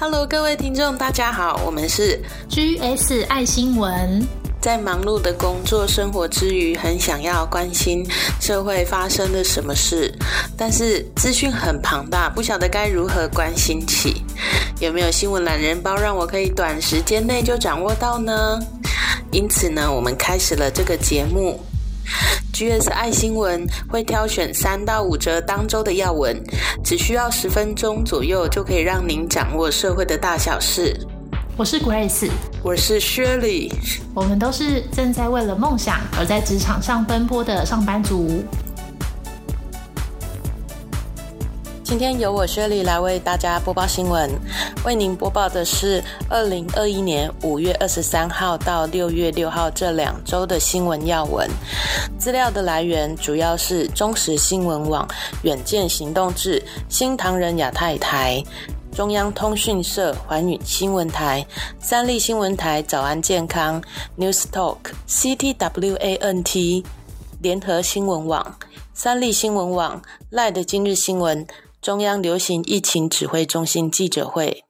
Hello，各位听众，大家好，我们是 GS 爱新闻。在忙碌的工作生活之余，很想要关心社会发生了什么事，但是资讯很庞大，不晓得该如何关心起。有没有新闻懒人包，让我可以短时间内就掌握到呢？因此呢，我们开始了这个节目。GS 爱新闻会挑选三到五则当周的要闻，只需要十分钟左右，就可以让您掌握社会的大小事。我是 Grace，我是 Shirley，我们都是正在为了梦想而在职场上奔波的上班族。今天由我 Shirley 来为大家播报新闻，为您播报的是二零二一年五月二十三号到六月六号这两周的新闻要闻。资料的来源主要是中时新闻网、远见行动志、新唐人亚太台。中央通讯社、环宇新闻台、三立新闻台、早安健康、News Talk、CTWANT、联合新闻网、三立新闻网、赖的今日新闻、中央流行疫情指挥中心记者会。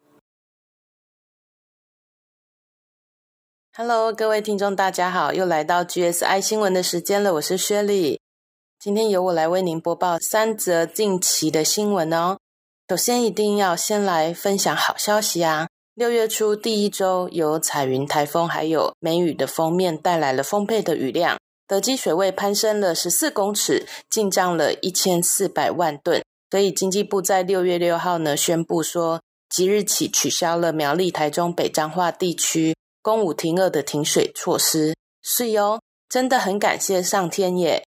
Hello，各位听众，大家好，又来到 GSI 新闻的时间了，我是薛丽。今天由我来为您播报三则近期的新闻哦。首先，一定要先来分享好消息啊！六月初第一周，有彩云台风还有梅雨的封面带来了丰沛的雨量，德基水位攀升了十四公尺，进账了一千四百万吨。所以经济部在六月六号呢宣布说，即日起取消了苗栗、台中北彰化地区公五停二的停水措施。是哟，真的很感谢上天耶！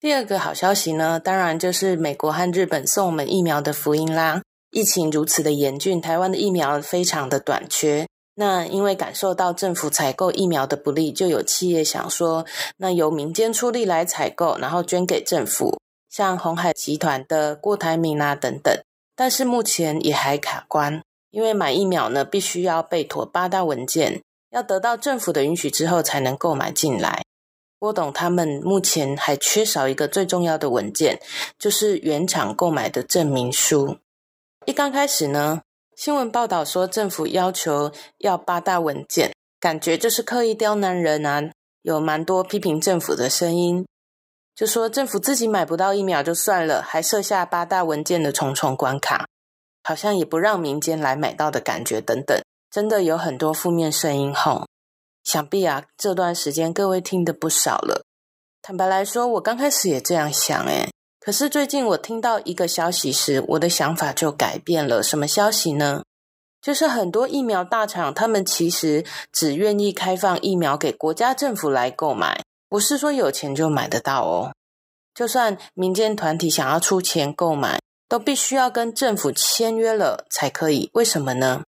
第二个好消息呢，当然就是美国和日本送我们疫苗的福音啦。疫情如此的严峻，台湾的疫苗非常的短缺。那因为感受到政府采购疫苗的不利，就有企业想说，那由民间出力来采购，然后捐给政府，像红海集团的郭台铭啊等等。但是目前也还卡关，因为买疫苗呢，必须要备妥八大文件，要得到政府的允许之后才能购买进来。郭董他们目前还缺少一个最重要的文件，就是原厂购买的证明书。一刚开始呢，新闻报道说政府要求要八大文件，感觉就是刻意刁难人啊。有蛮多批评政府的声音，就说政府自己买不到疫苗就算了，还设下八大文件的重重关卡，好像也不让民间来买到的感觉等等，真的有很多负面声音吼。想必啊，这段时间各位听的不少了。坦白来说，我刚开始也这样想，诶可是最近我听到一个消息时，我的想法就改变了。什么消息呢？就是很多疫苗大厂，他们其实只愿意开放疫苗给国家政府来购买，不是说有钱就买得到哦。就算民间团体想要出钱购买，都必须要跟政府签约了才可以。为什么呢？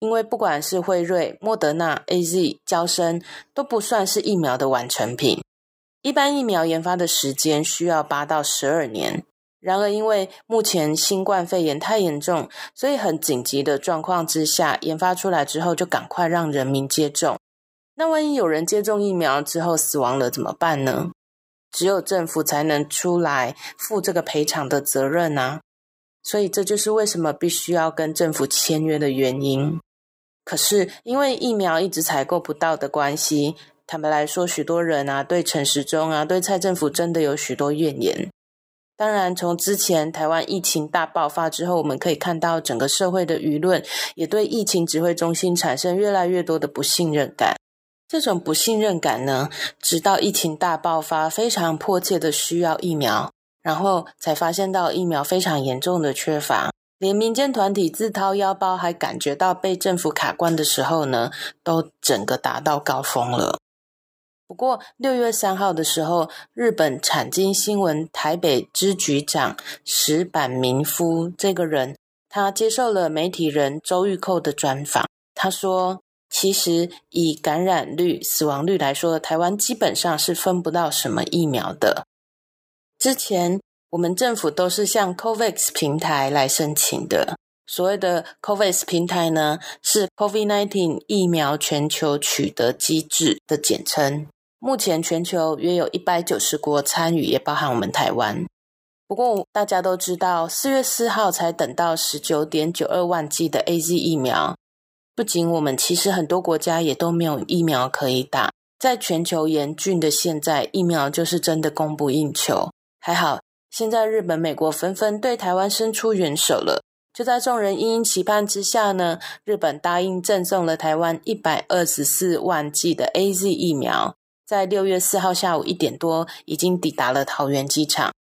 因为不管是辉瑞、莫德纳、A Z、交生，都不算是疫苗的完成品。一般疫苗研发的时间需要八到十二年。然而，因为目前新冠肺炎太严重，所以很紧急的状况之下，研发出来之后就赶快让人民接种。那万一有人接种疫苗之后死亡了怎么办呢？只有政府才能出来负这个赔偿的责任啊！所以这就是为什么必须要跟政府签约的原因。可是因为疫苗一直采购不到的关系，坦白来说，许多人啊对陈时中啊对蔡政府真的有许多怨言。当然，从之前台湾疫情大爆发之后，我们可以看到整个社会的舆论也对疫情指挥中心产生越来越多的不信任感。这种不信任感呢，直到疫情大爆发，非常迫切的需要疫苗，然后才发现到疫苗非常严重的缺乏。连民间团体自掏腰包，还感觉到被政府卡关的时候呢，都整个达到高峰了。不过六月三号的时候，日本产经新闻台北支局长石坂明夫这个人，他接受了媒体人周玉蔻的专访。他说：“其实以感染率、死亡率来说，台湾基本上是分不到什么疫苗的。之前。”我们政府都是向 COVAX 平台来申请的。所谓的 COVAX 平台呢，是 COVID-19 疫苗全球取得机制的简称。目前全球约有一百九十国参与，也包含我们台湾。不不过大家都知道，四月四号才等到十九点九二万剂的 A Z 疫苗。不仅我们，其实很多国家也都没有疫苗可以打。在全球严峻的现在，疫苗就是真的供不应求。还好，现在日本、美国纷纷对台湾伸出援手了。就在众人殷殷期盼之下呢，日本答应赠送了台湾一百二十四万剂的 A Z 疫苗，在六月四号下午一点多已经抵达了桃园机场。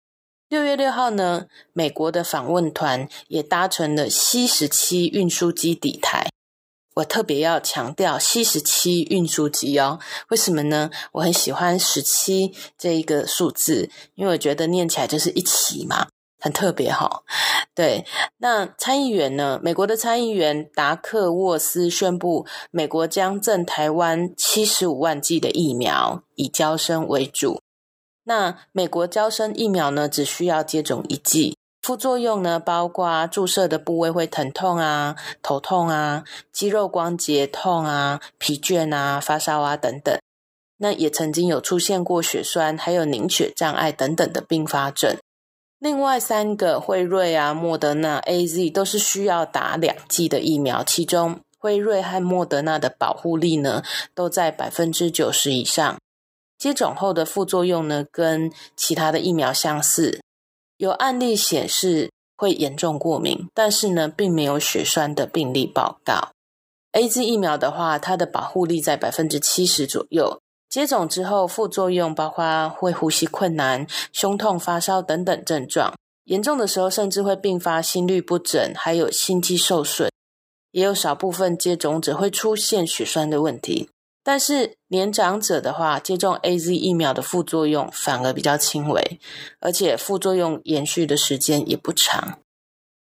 六月六号呢，美国的访问团也搭乘了 C 十七运输机抵台。我特别要强调 C 十七运输机哦，为什么呢？我很喜欢十七这一个数字，因为我觉得念起来就是一起嘛。很特别哈，对。那参议员呢？美国的参议员达克沃斯宣布，美国将赠台湾七十五万剂的疫苗，以交生为主。那美国交生疫苗呢，只需要接种一剂，副作用呢，包括注射的部位会疼痛啊、头痛啊、肌肉关节痛啊、疲倦啊、发烧啊等等。那也曾经有出现过血栓，还有凝血障碍等等的并发症。另外三个辉瑞啊、莫德纳、A Z 都是需要打两剂的疫苗，其中辉瑞和莫德纳的保护力呢都在百分之九十以上。接种后的副作用呢跟其他的疫苗相似，有案例显示会严重过敏，但是呢并没有血栓的病例报告。A Z 疫苗的话，它的保护力在百分之七十左右。接种之后，副作用包括会呼吸困难、胸痛、发烧等等症状，严重的时候甚至会并发心律不整，还有心肌受损。也有少部分接种者会出现血栓的问题。但是年长者的话，接种 A Z 疫苗的副作用反而比较轻微，而且副作用延续的时间也不长。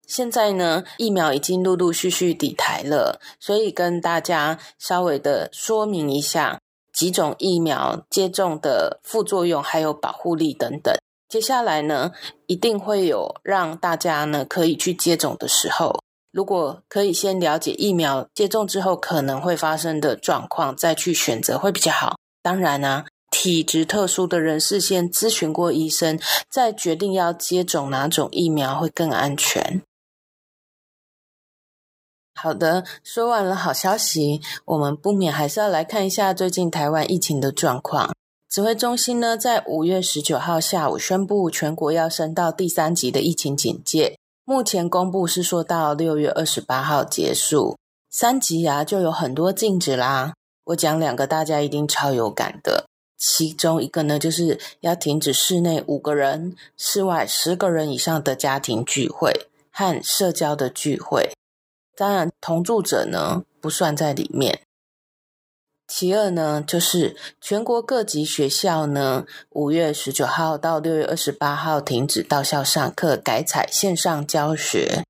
现在呢，疫苗已经陆陆续续抵台了，所以跟大家稍微的说明一下。几种疫苗接种的副作用，还有保护力等等。接下来呢，一定会有让大家呢可以去接种的时候。如果可以先了解疫苗接种之后可能会发生的状况，再去选择会比较好。当然呢，体质特殊的人士先咨询过医生，再决定要接种哪种疫苗会更安全。好的，说完了好消息，我们不免还是要来看一下最近台湾疫情的状况。指挥中心呢，在五月十九号下午宣布，全国要升到第三级的疫情警戒。目前公布是说到六月二十八号结束。三级牙，就有很多禁止啦。我讲两个，大家一定超有感的。其中一个呢，就是要停止室内五个人、室外十个人以上的家庭聚会和社交的聚会。当然，同住者呢不算在里面。其二呢，就是全国各级学校呢，五月十九号到六月二十八号停止到校上课，改采线上教学。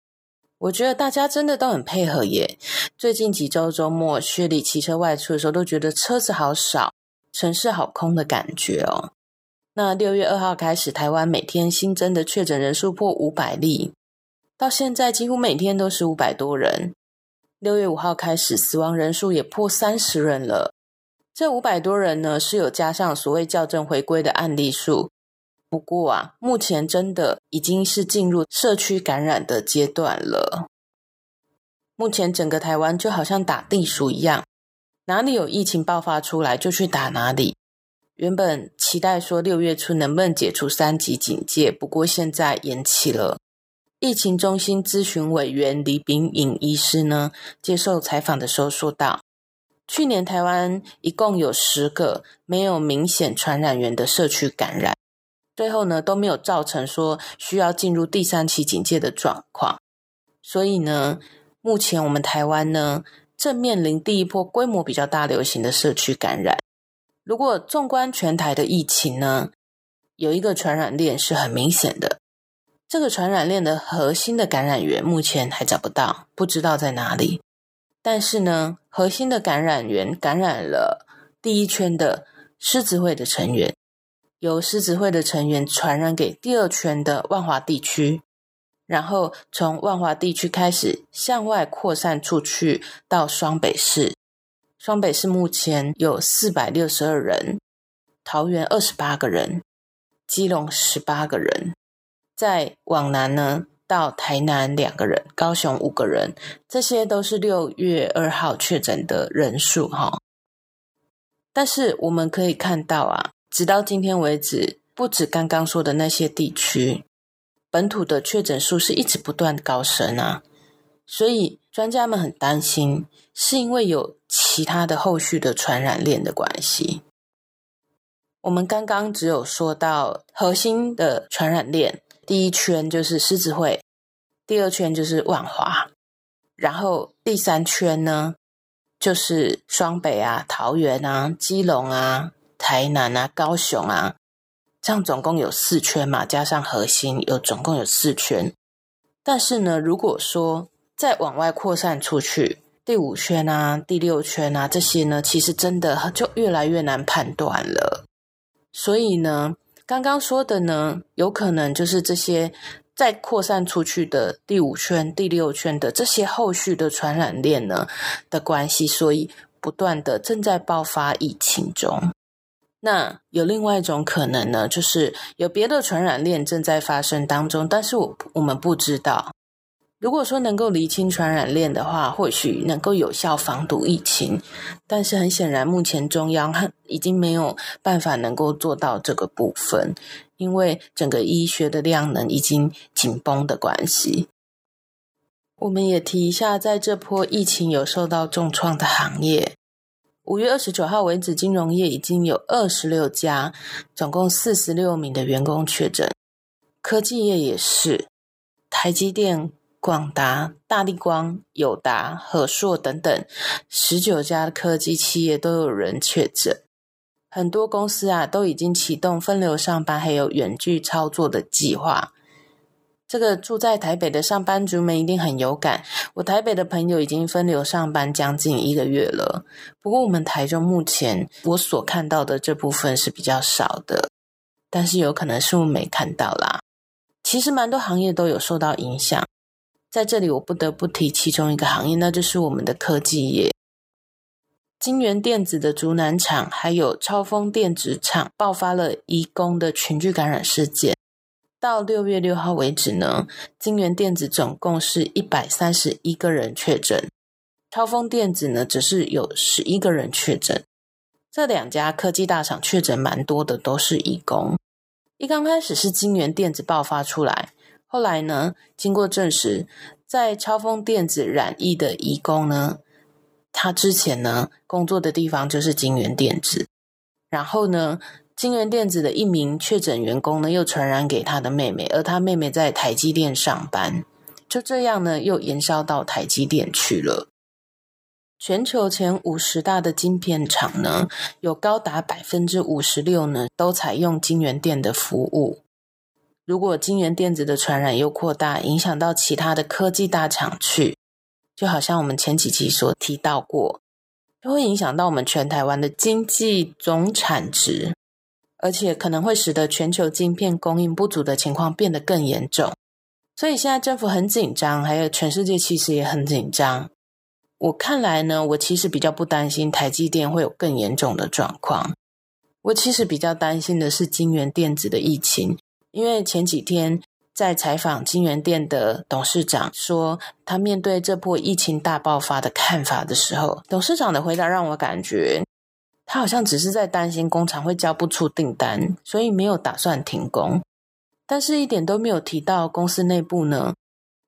我觉得大家真的都很配合耶。最近几周周末，薛里骑车外出的时候，都觉得车子好少，城市好空的感觉哦。那六月二号开始，台湾每天新增的确诊人数破五百例。到现在几乎每天都是五百多人。六月五号开始，死亡人数也破三十人了。这五百多人呢，是有加上所谓校正回归的案例数。不过啊，目前真的已经是进入社区感染的阶段了。目前整个台湾就好像打地鼠一样，哪里有疫情爆发出来就去打哪里。原本期待说六月初能不能解除三级警戒，不过现在延期了。疫情中心咨询委员李炳颖医师呢，接受采访的时候说道：“去年台湾一共有十个没有明显传染源的社区感染，最后呢都没有造成说需要进入第三期警戒的状况。所以呢，目前我们台湾呢正面临第一波规模比较大流行的社区感染。如果纵观全台的疫情呢，有一个传染链是很明显的。”这个传染链的核心的感染源目前还找不到，不知道在哪里。但是呢，核心的感染源感染了第一圈的狮子会的成员，由狮子会的成员传染给第二圈的万华地区，然后从万华地区开始向外扩散出去到双北市。双北市目前有四百六十二人，桃园二十八个人，基隆十八个人。再往南呢，到台南两个人，高雄五个人，这些都是六月二号确诊的人数哈。但是我们可以看到啊，直到今天为止，不止刚刚说的那些地区，本土的确诊数是一直不断高升啊。所以专家们很担心，是因为有其他的后续的传染链的关系。我们刚刚只有说到核心的传染链，第一圈就是狮子会，第二圈就是万华，然后第三圈呢就是双北啊、桃园啊、基隆啊、台南啊、高雄啊，这样总共有四圈嘛，加上核心有总共有四圈。但是呢，如果说再往外扩散出去，第五圈啊、第六圈啊这些呢，其实真的就越来越难判断了。所以呢，刚刚说的呢，有可能就是这些再扩散出去的第五圈、第六圈的这些后续的传染链呢的关系，所以不断的正在爆发疫情中。那有另外一种可能呢，就是有别的传染链正在发生当中，但是我我们不知道。如果说能够厘清传染链的话，或许能够有效防堵疫情。但是很显然，目前中央已经没有办法能够做到这个部分，因为整个医学的量能已经紧绷的关系。我们也提一下，在这波疫情有受到重创的行业，五月二十九号为止，金融业已经有二十六家，总共四十六名的员工确诊。科技业也是，台积电。广达、大力光、友达、和硕等等十九家科技企业都有人确诊，很多公司啊都已经启动分流上班，还有远距操作的计划。这个住在台北的上班族们一定很有感。我台北的朋友已经分流上班将近一个月了，不过我们台中目前我所看到的这部分是比较少的，但是有可能是我没看到啦。其实蛮多行业都有受到影响。在这里，我不得不提其中一个行业，那就是我们的科技业。金源电子的竹南厂还有超丰电子厂爆发了移工的群聚感染事件。到六月六号为止呢，金源电子总共是一百三十一个人确诊，超丰电子呢只是有十一个人确诊。这两家科技大厂确诊蛮多的，都是移工。一刚开始是金源电子爆发出来。后来呢？经过证实，在超丰电子染疫的义工呢，他之前呢工作的地方就是金源电子。然后呢，金源电子的一名确诊员工呢，又传染给他的妹妹，而他妹妹在台积电上班，就这样呢，又延烧到台积电去了。全球前五十大的晶片厂呢，有高达百分之五十六呢，都采用金源电的服务。如果晶圆电子的传染又扩大，影响到其他的科技大厂去，就好像我们前几期所提到过，就会影响到我们全台湾的经济总产值，而且可能会使得全球晶片供应不足的情况变得更严重。所以现在政府很紧张，还有全世界其实也很紧张。我看来呢，我其实比较不担心台积电会有更严重的状况，我其实比较担心的是晶圆电子的疫情。因为前几天在采访金源店的董事长说，他面对这波疫情大爆发的看法的时候，董事长的回答让我感觉，他好像只是在担心工厂会交不出订单，所以没有打算停工，但是一点都没有提到公司内部呢，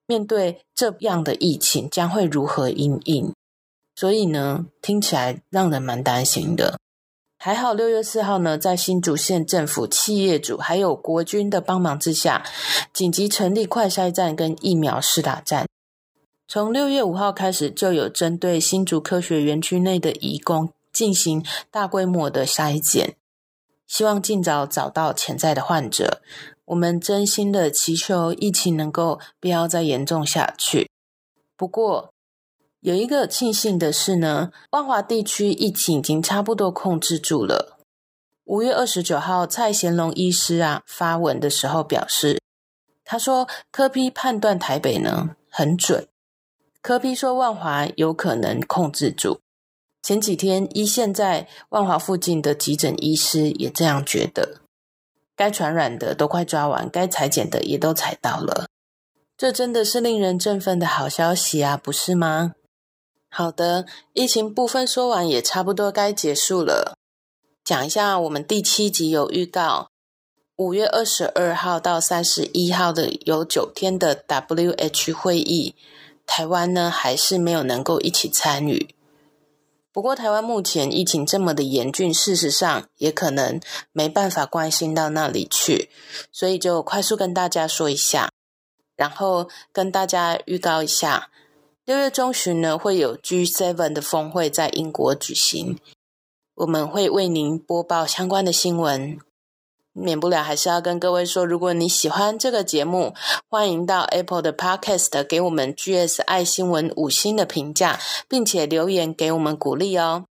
面对这样的疫情将会如何应应，所以呢，听起来让人蛮担心的。还好，六月四号呢，在新竹县政府、企业主还有国军的帮忙之下，紧急成立快筛站跟疫苗试打站。从六月五号开始，就有针对新竹科学园区内的移工进行大规模的筛检，希望尽早找到潜在的患者。我们真心的祈求疫情能够不要再严重下去。不过，有一个庆幸的是呢，万华地区疫情已经差不多控制住了。五月二十九号，蔡贤龙医师啊发文的时候表示，他说科批判断台北呢很准，科批说万华有可能控制住。前几天一线在万华附近的急诊医师也这样觉得。该传染的都快抓完，该裁剪的也都裁到了。这真的是令人振奋的好消息啊，不是吗？好的，疫情部分说完，也差不多该结束了。讲一下，我们第七集有预告，五月二十二号到三十一号的有九天的 WH 会议，台湾呢还是没有能够一起参与。不过，台湾目前疫情这么的严峻，事实上也可能没办法关心到那里去，所以就快速跟大家说一下，然后跟大家预告一下，六月中旬呢会有 G7 的峰会在英国举行，我们会为您播报相关的新闻。免不了还是要跟各位说，如果你喜欢这个节目，欢迎到 Apple 的 Podcast 给我们 GS 爱新闻五星的评价，并且留言给我们鼓励哦。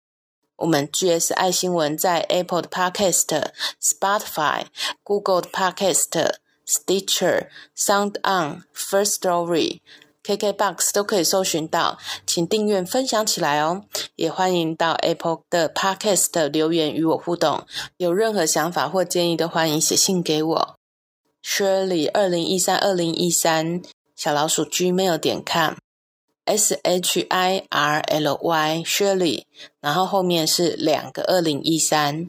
我们 GS 爱新闻在 Apple 的 Podcast、Spotify、Google 的 Podcast、Stitcher、Sound On、First Story。KKBOX 都可以搜寻到，请订阅分享起来哦！也欢迎到 Apple 的 Podcast 留言与我互动，有任何想法或建议都欢迎写信给我。Shirley 二零一三二零一三小老鼠 Gmail 点 com，S H I R L Y Shirley，然后后面是两个二零一三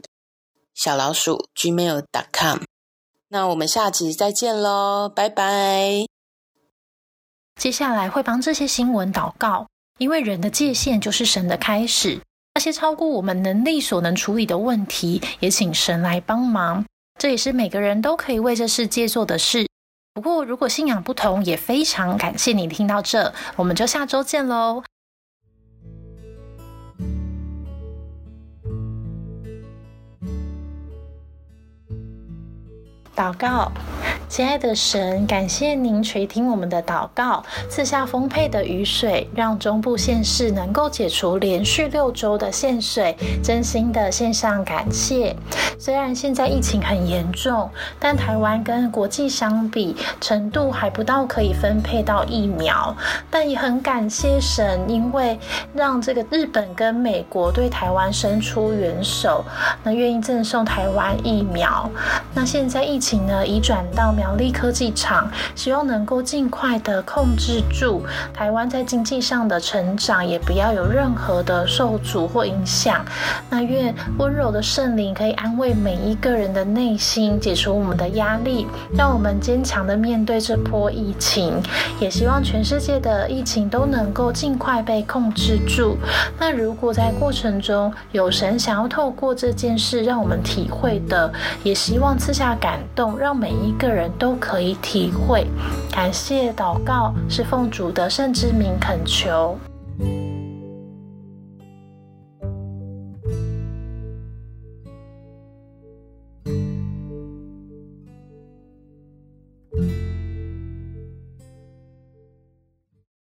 小老鼠 gmail.com。那我们下集再见喽，拜拜！接下来会帮这些新闻祷告，因为人的界限就是神的开始。那些超过我们能力所能处理的问题，也请神来帮忙。这也是每个人都可以为这世界做的事。不过，如果信仰不同，也非常感谢你听到这，我们就下周见喽。祷告，亲爱的神，感谢您垂听我们的祷告，赐下丰沛的雨水，让中部县市能够解除连续六周的限水，真心的献上感谢。虽然现在疫情很严重，但台湾跟国际相比，程度还不到可以分配到疫苗，但也很感谢神，因为让这个日本跟美国对台湾伸出援手，那愿意赠送台湾疫苗。那现在疫情呢，已转到栗科技厂，希望能够尽快的控制住台湾在经济上的成长，也不要有任何的受阻或影响。那愿温柔的圣灵可以安慰每一个人的内心，解除我们的压力，让我们坚强的面对这波疫情。也希望全世界的疫情都能够尽快被控制住。那如果在过程中有神想要透过这件事让我们体会的，也希望赐下感。动让每一个人都可以体会，感谢祷告是奉主的圣之名恳求。